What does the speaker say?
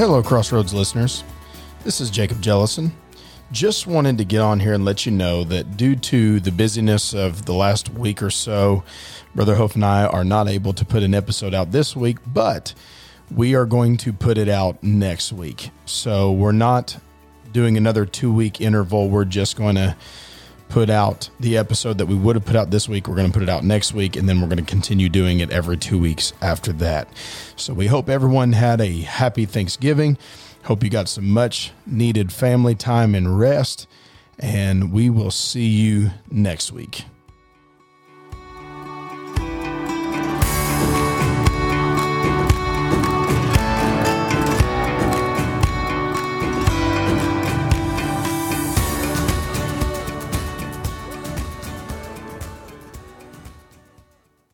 Hello, Crossroads listeners. This is Jacob Jellison. Just wanted to get on here and let you know that due to the busyness of the last week or so, Brother Hof and I are not able to put an episode out this week, but we are going to put it out next week. So we're not doing another two week interval. We're just going to put out the episode that we would have put out this week. We're going to put it out next week, and then we're going to continue doing it every two weeks after that. So we hope everyone had a happy Thanksgiving. Hope you got some much needed family time and rest. And we will see you next week.